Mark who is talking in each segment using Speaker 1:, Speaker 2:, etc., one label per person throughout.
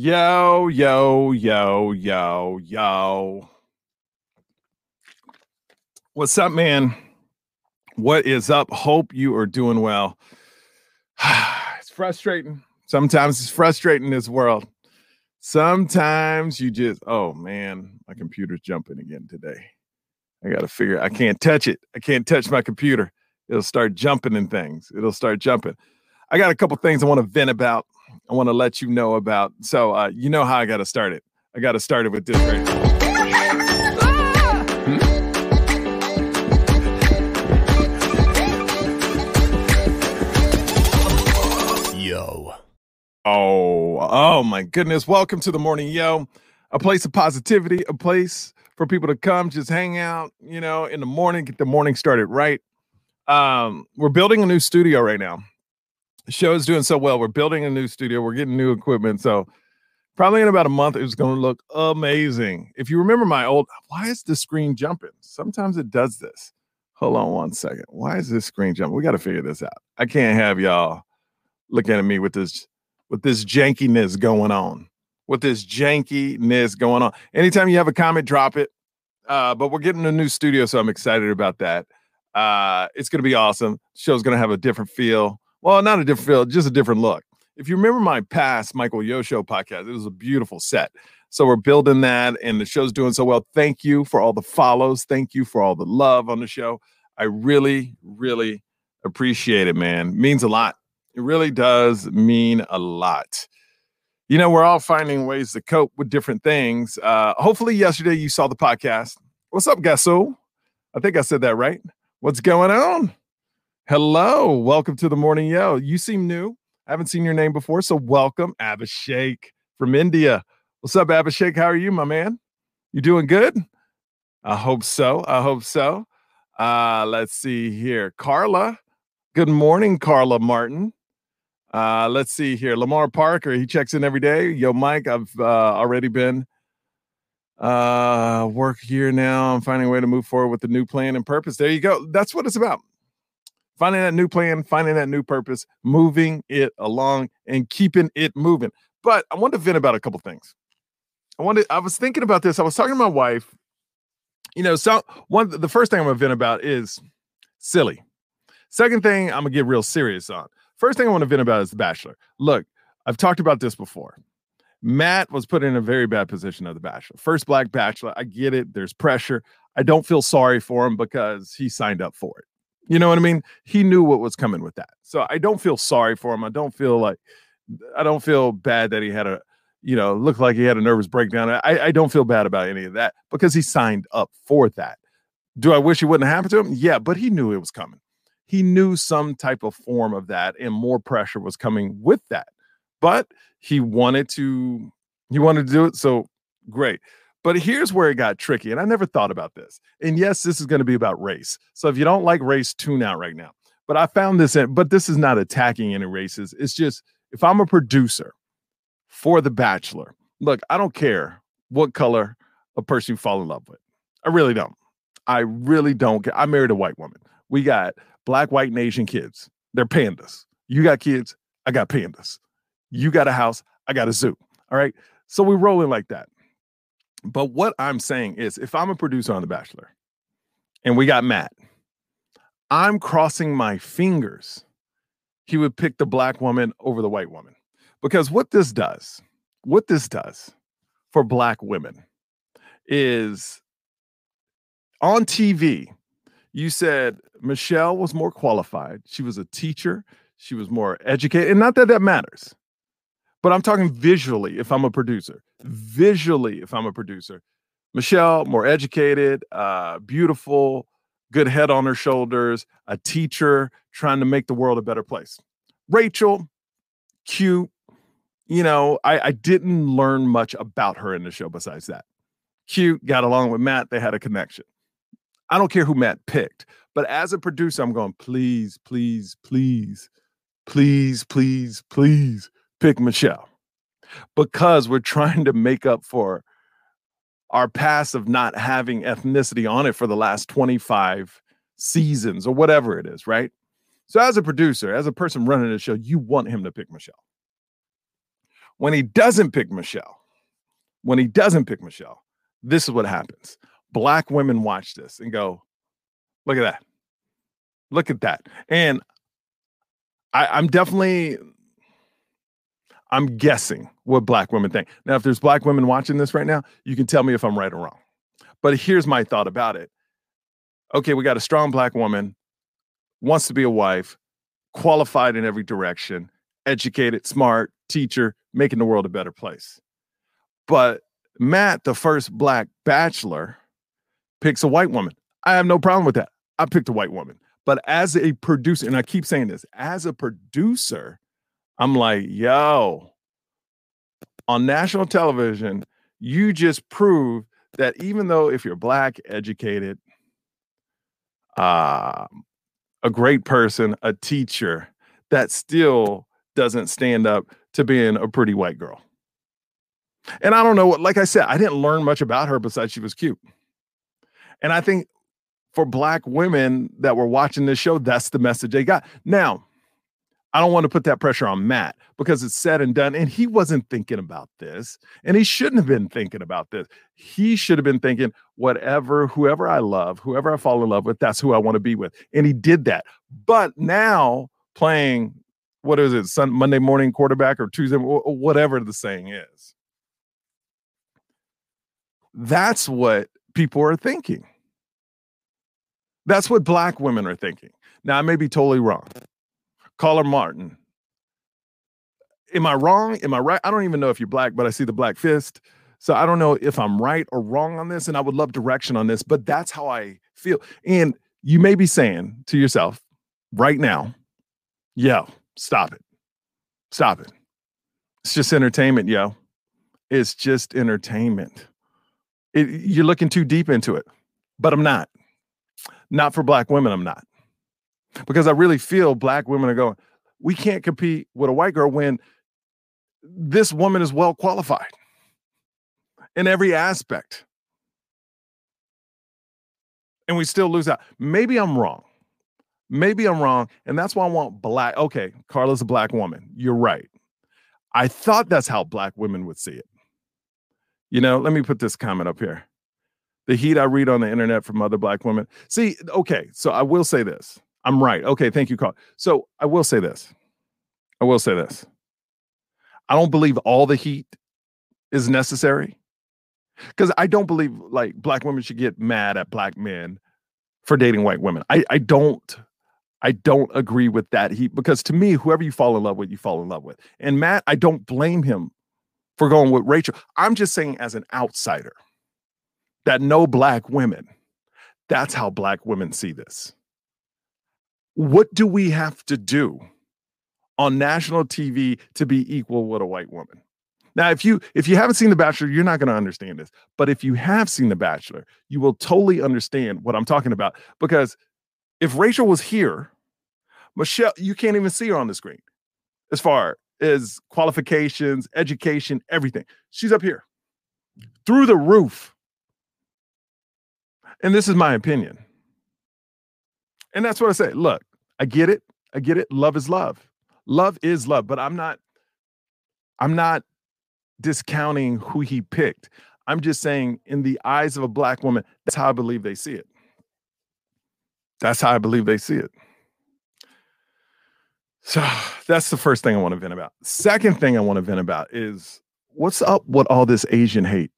Speaker 1: Yo, yo, yo, yo, yo. What's up, man? What is up? Hope you are doing well. it's frustrating. Sometimes it's frustrating this world. Sometimes you just, oh man, my computer's jumping again today. I got to figure, I can't touch it. I can't touch my computer. It'll start jumping in things. It'll start jumping. I got a couple things I want to vent about. I want to let you know about. So uh, you know how I got to start it. I got to start it with this right
Speaker 2: Yo.
Speaker 1: Oh, oh my goodness. Welcome to the morning yo. A place of positivity, a place for people to come just hang out, you know, in the morning, get the morning started right. Um, we're building a new studio right now show is doing so well. We're building a new studio. We're getting new equipment. So probably in about a month, it's going to look amazing. If you remember my old, why is the screen jumping? Sometimes it does this. Hold on one second. Why is this screen jumping? We got to figure this out. I can't have y'all looking at me with this with this jankiness going on. With this jankiness going on. Anytime you have a comment, drop it. Uh, but we're getting a new studio, so I'm excited about that. Uh, it's going to be awesome. The show's going to have a different feel. Well, not a different feel, just a different look. If you remember my past Michael Yo Show podcast, it was a beautiful set. So we're building that, and the show's doing so well. Thank you for all the follows. Thank you for all the love on the show. I really, really appreciate it, man. It means a lot. It really does mean a lot. You know, we're all finding ways to cope with different things. Uh, hopefully, yesterday you saw the podcast. What's up, Gasso? I think I said that right. What's going on? Hello, welcome to the morning yo. You seem new. I haven't seen your name before, so welcome, Abhishek from India. What's up, Abhishek? How are you, my man? You doing good? I hope so. I hope so. Uh, let's see here. Carla. Good morning, Carla Martin. Uh, let's see here. Lamar Parker, he checks in every day. Yo, Mike, I've uh, already been uh work here now. I'm finding a way to move forward with the new plan and purpose. There you go. That's what it's about finding that new plan, finding that new purpose, moving it along and keeping it moving. But I want to vent about a couple things. I wanted, I was thinking about this. I was talking to my wife. You know, so one the first thing I'm gonna vent about is silly. Second thing I'm gonna get real serious on. First thing I want to vent about is The Bachelor. Look, I've talked about this before. Matt was put in a very bad position of The Bachelor. First black bachelor. I get it. There's pressure. I don't feel sorry for him because he signed up for it. You know what I mean? He knew what was coming with that. So I don't feel sorry for him. I don't feel like I don't feel bad that he had a, you know, looked like he had a nervous breakdown. I, I don't feel bad about any of that because he signed up for that. Do I wish it wouldn't happen to him? Yeah, but he knew it was coming. He knew some type of form of that and more pressure was coming with that. But he wanted to he wanted to do it. So great. But here's where it got tricky. And I never thought about this. And yes, this is going to be about race. So if you don't like race, tune out right now. But I found this in, but this is not attacking any races. It's just if I'm a producer for The Bachelor, look, I don't care what color a person you fall in love with. I really don't. I really don't care. I married a white woman. We got black, white, and Asian kids. They're pandas. You got kids. I got pandas. You got a house. I got a zoo. All right. So we roll in like that. But what I'm saying is, if I'm a producer on The Bachelor and we got Matt, I'm crossing my fingers he would pick the black woman over the white woman. Because what this does, what this does for black women is on TV, you said Michelle was more qualified. She was a teacher. She was more educated. And not that that matters, but I'm talking visually if I'm a producer visually if I'm a producer. Michelle, more educated, uh, beautiful, good head on her shoulders, a teacher trying to make the world a better place. Rachel, cute. You know, I, I didn't learn much about her in the show besides that. Cute, got along with Matt, they had a connection. I don't care who Matt picked, but as a producer, I'm going, please, please, please, please, please, please pick Michelle because we're trying to make up for our past of not having ethnicity on it for the last 25 seasons or whatever it is, right? So, as a producer, as a person running the show, you want him to pick Michelle. when he doesn't pick Michelle, when he doesn't pick Michelle, this is what happens. Black women watch this and go, look at that. Look at that. And I, I'm definitely I'm guessing what black women think. Now, if there's black women watching this right now, you can tell me if I'm right or wrong. But here's my thought about it. Okay, we got a strong black woman, wants to be a wife, qualified in every direction, educated, smart, teacher, making the world a better place. But Matt, the first black bachelor, picks a white woman. I have no problem with that. I picked a white woman. But as a producer, and I keep saying this, as a producer, I'm like, yo, on national television, you just prove that even though if you're black, educated, uh, a great person, a teacher, that still doesn't stand up to being a pretty white girl. And I don't know what, like I said, I didn't learn much about her besides she was cute. And I think for black women that were watching this show, that's the message they got. Now, I don't want to put that pressure on Matt because it's said and done. And he wasn't thinking about this. And he shouldn't have been thinking about this. He should have been thinking, whatever, whoever I love, whoever I fall in love with, that's who I want to be with. And he did that. But now playing, what is it, Sun, Monday morning quarterback or Tuesday, whatever the saying is. That's what people are thinking. That's what black women are thinking. Now, I may be totally wrong. Carla Martin. Am I wrong? Am I right? I don't even know if you're black, but I see the black fist. So I don't know if I'm right or wrong on this, and I would love direction on this, but that's how I feel. And you may be saying to yourself right now, yo, stop it. Stop it. It's just entertainment, yo. It's just entertainment. It, you're looking too deep into it, but I'm not. Not for black women, I'm not because I really feel black women are going, we can't compete with a white girl when this woman is well qualified in every aspect. And we still lose out. Maybe I'm wrong. Maybe I'm wrong. And that's why I want black. Okay, Carla's a black woman. You're right. I thought that's how black women would see it. You know, let me put this comment up here. The heat I read on the internet from other black women. See, okay, so I will say this. I'm right. Okay, thank you, Carl. So I will say this. I will say this. I don't believe all the heat is necessary because I don't believe like black women should get mad at black men for dating white women. I, I don't I don't agree with that heat because to me, whoever you fall in love with, you fall in love with. And Matt, I don't blame him for going with Rachel. I'm just saying as an outsider that no black women, that's how black women see this what do we have to do on national TV to be equal with a white woman? Now, if you if you haven't seen The Bachelor, you're not going to understand this. But if you have seen The Bachelor, you will totally understand what I'm talking about. Because if Rachel was here, Michelle, you can't even see her on the screen as far as qualifications, education, everything. She's up here through the roof. And this is my opinion. And that's what I say. Look, I get it. I get it. Love is love. Love is love, but I'm not I'm not discounting who he picked. I'm just saying in the eyes of a black woman, that's how I believe they see it. That's how I believe they see it. So that's the first thing I want to vent about. Second thing I want to vent about is what's up with all this Asian hate?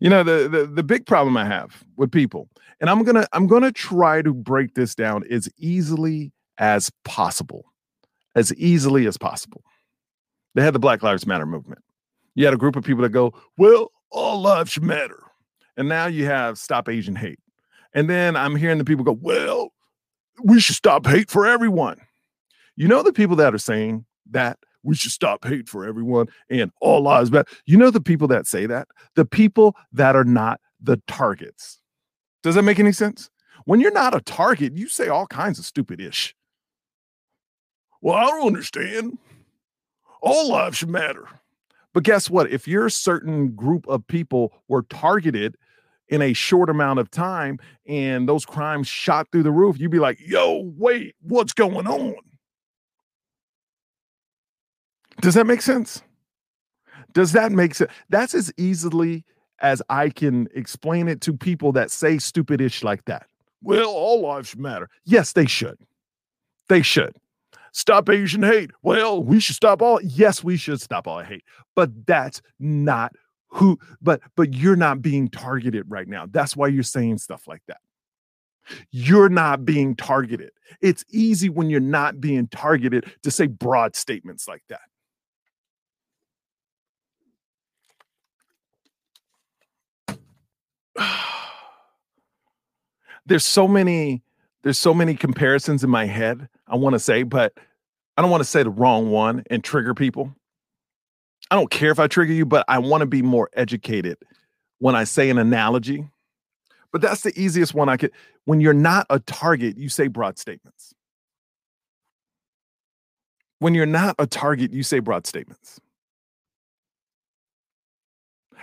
Speaker 1: You know, the, the the big problem I have with people, and I'm gonna I'm gonna try to break this down as easily as possible, as easily as possible. They had the Black Lives Matter movement. You had a group of people that go, "Well, all lives matter," and now you have Stop Asian Hate. And then I'm hearing the people go, "Well, we should stop hate for everyone." You know the people that are saying that we should stop hate for everyone and all lives matter. You know the people that say that? The people that are not the targets. Does that make any sense? When you're not a target, you say all kinds of stupid ish. Well, I don't understand. All lives should matter. But guess what? If your certain group of people were targeted in a short amount of time and those crimes shot through the roof, you'd be like, yo, wait, what's going on? Does that make sense? Does that make sense? That's as easily as I can explain it to people that say stupid ish like that. Well, all lives matter. Yes, they should. They should. Stop Asian hate. Well, we should stop all. Yes, we should stop all hate. But that's not who, but but you're not being targeted right now. That's why you're saying stuff like that. You're not being targeted. It's easy when you're not being targeted to say broad statements like that. There's so many there's so many comparisons in my head I want to say, but I don't want to say the wrong one and trigger people. I don't care if I trigger you, but I want to be more educated when I say an analogy. But that's the easiest one I could. When you're not a target, you say broad statements. When you're not a target, you say broad statements.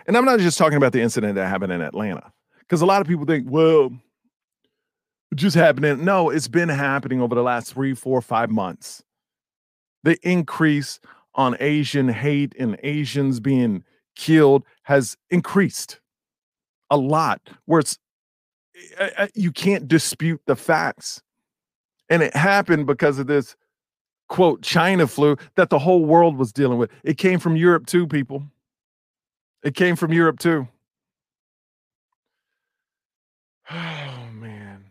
Speaker 1: And I'm not just talking about the incident that happened in Atlanta, because a lot of people think, well, just happening. No, it's been happening over the last three, four, five months. The increase on Asian hate and Asians being killed has increased a lot, where it's eh, eh, you can't dispute the facts. And it happened because of this quote China flu that the whole world was dealing with. It came from Europe too, people. It came from Europe too. Oh, man.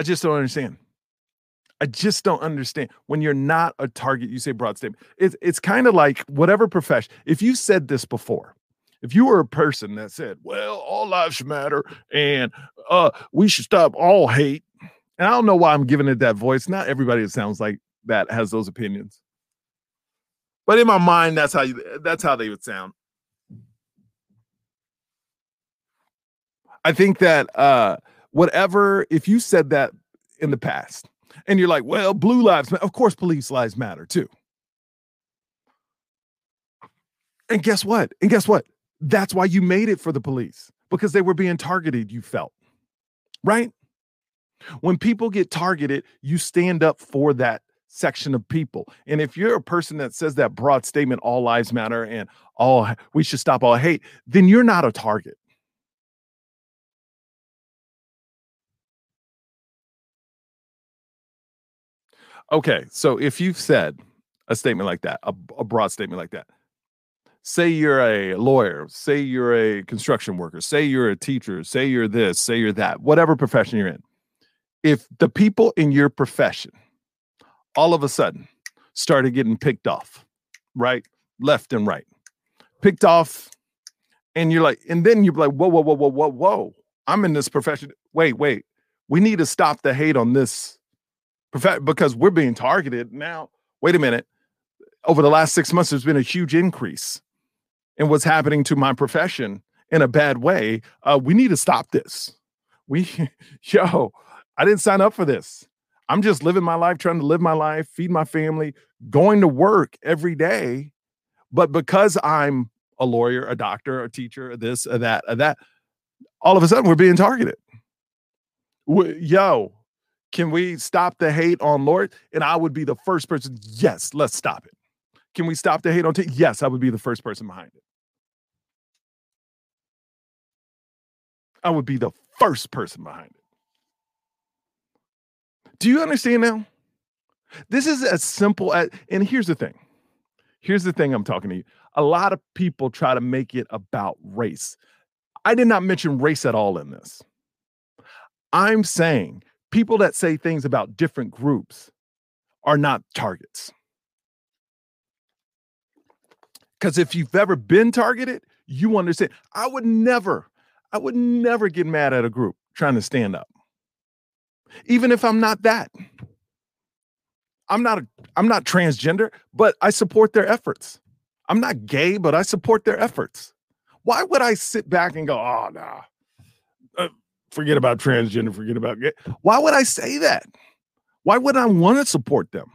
Speaker 1: I just don't understand. I just don't understand. When you're not a target, you say broad statement. It's it's kind of like whatever profession. If you said this before, if you were a person that said, "Well, all lives matter and uh we should stop all hate," and I don't know why I'm giving it that voice. Not everybody that sounds like that has those opinions. But in my mind, that's how you that's how they would sound. I think that uh whatever if you said that in the past and you're like, well, blue lives matter. Of course, police lives matter too. And guess what? And guess what? That's why you made it for the police because they were being targeted, you felt. Right? When people get targeted, you stand up for that section of people. And if you're a person that says that broad statement, all lives matter and all we should stop all hate, then you're not a target. Okay, so if you've said a statement like that, a, a broad statement like that, say you're a lawyer, say you're a construction worker, say you're a teacher, say you're this, say you're that, whatever profession you're in. If the people in your profession all of a sudden started getting picked off, right? Left and right. Picked off. And you're like, and then you're like, whoa, whoa, whoa, whoa, whoa, whoa. I'm in this profession. Wait, wait. We need to stop the hate on this because we're being targeted. Now, wait a minute. Over the last six months, there's been a huge increase in what's happening to my profession in a bad way. Uh, we need to stop this. We, yo, I didn't sign up for this. I'm just living my life, trying to live my life, feed my family, going to work every day. But because I'm a lawyer, a doctor, a teacher, this, that, that, all of a sudden we're being targeted. We, yo, can we stop the hate on Lord? And I would be the first person. Yes, let's stop it. Can we stop the hate on T? Yes, I would be the first person behind it. I would be the first person behind it. Do you understand now? This is as simple as, and here's the thing. Here's the thing I'm talking to you. A lot of people try to make it about race. I did not mention race at all in this. I'm saying people that say things about different groups are not targets. Because if you've ever been targeted, you understand. I would never, I would never get mad at a group trying to stand up even if I'm not that. I'm not a, I'm not transgender, but I support their efforts. I'm not gay, but I support their efforts. Why would I sit back and go, "Oh, nah. Uh, forget about transgender, forget about gay." Why would I say that? Why would I want to support them?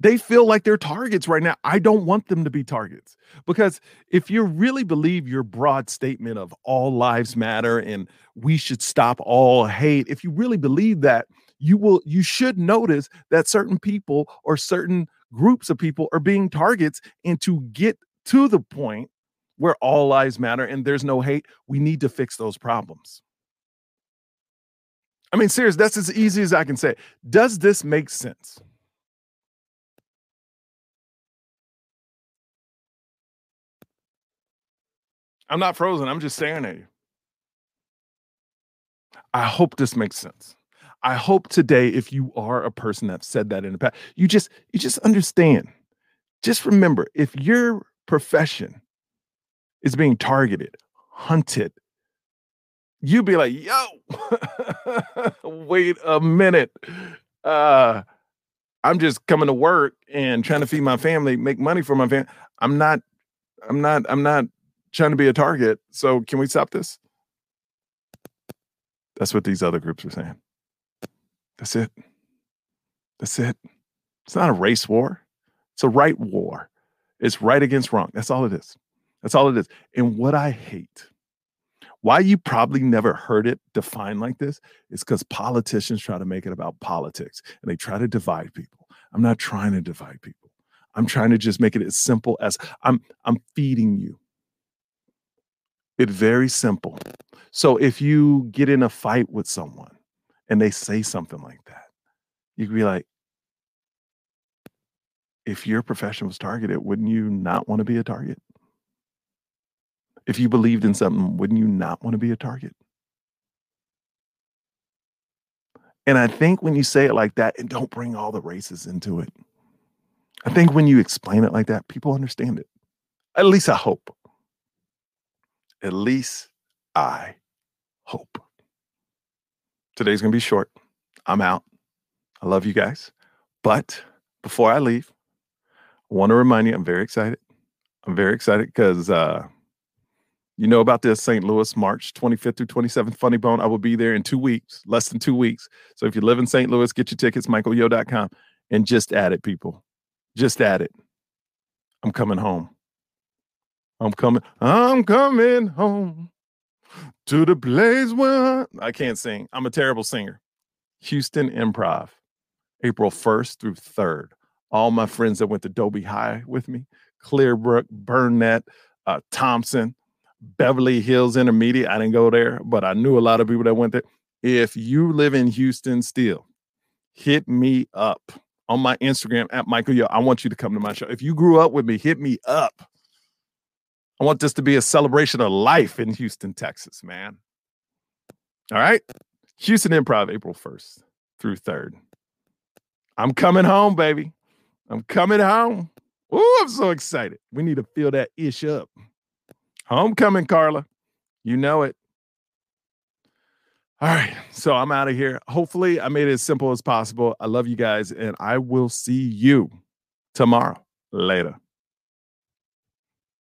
Speaker 1: they feel like they're targets right now. I don't want them to be targets because if you really believe your broad statement of all lives matter and we should stop all hate, if you really believe that, you will you should notice that certain people or certain groups of people are being targets and to get to the point where all lives matter and there's no hate we need to fix those problems. I mean serious that's as easy as i can say. Does this make sense? I'm not frozen i'm just staring at you. I hope this makes sense. I hope today, if you are a person that said that in the past, you just you just understand. Just remember, if your profession is being targeted, hunted, You'd be like, yo, wait a minute. Uh I'm just coming to work and trying to feed my family, make money for my family. I'm not, I'm not, I'm not trying to be a target. So can we stop this? That's what these other groups are saying. That's it. That's it. It's not a race war. It's a right war. It's right against wrong. That's all it is. That's all it is. And what I hate, why you probably never heard it defined like this, is because politicians try to make it about politics and they try to divide people. I'm not trying to divide people. I'm trying to just make it as simple as I'm I'm feeding you. It's very simple. So if you get in a fight with someone and they say something like that, you could be like, if your profession was targeted, wouldn't you not want to be a target? If you believed in something, wouldn't you not want to be a target? And I think when you say it like that, and don't bring all the races into it, I think when you explain it like that, people understand it. At least I hope. At least I hope. Today's going to be short. I'm out. I love you guys. But before I leave, I want to remind you I'm very excited. I'm very excited because uh, you know about this St. Louis, March 25th through 27th, Funny Bone. I will be there in two weeks, less than two weeks. So if you live in St. Louis, get your tickets, michaelyo.com, and just add it, people. Just add it. I'm coming home. I'm coming. I'm coming home to the place where I can't sing. I'm a terrible singer. Houston Improv, April 1st through 3rd. All my friends that went to Dobie High with me, Clearbrook, Burnett, uh, Thompson, Beverly Hills Intermediate. I didn't go there, but I knew a lot of people that went there. If you live in Houston still, hit me up on my Instagram at Michael Yo. I want you to come to my show. If you grew up with me, hit me up. I want this to be a celebration of life in Houston, Texas, man. All right. Houston Improv, April 1st through 3rd. I'm coming home, baby. I'm coming home. Oh, I'm so excited. We need to fill that ish up. Homecoming, Carla. You know it. All right. So I'm out of here. Hopefully, I made it as simple as possible. I love you guys, and I will see you tomorrow. Later.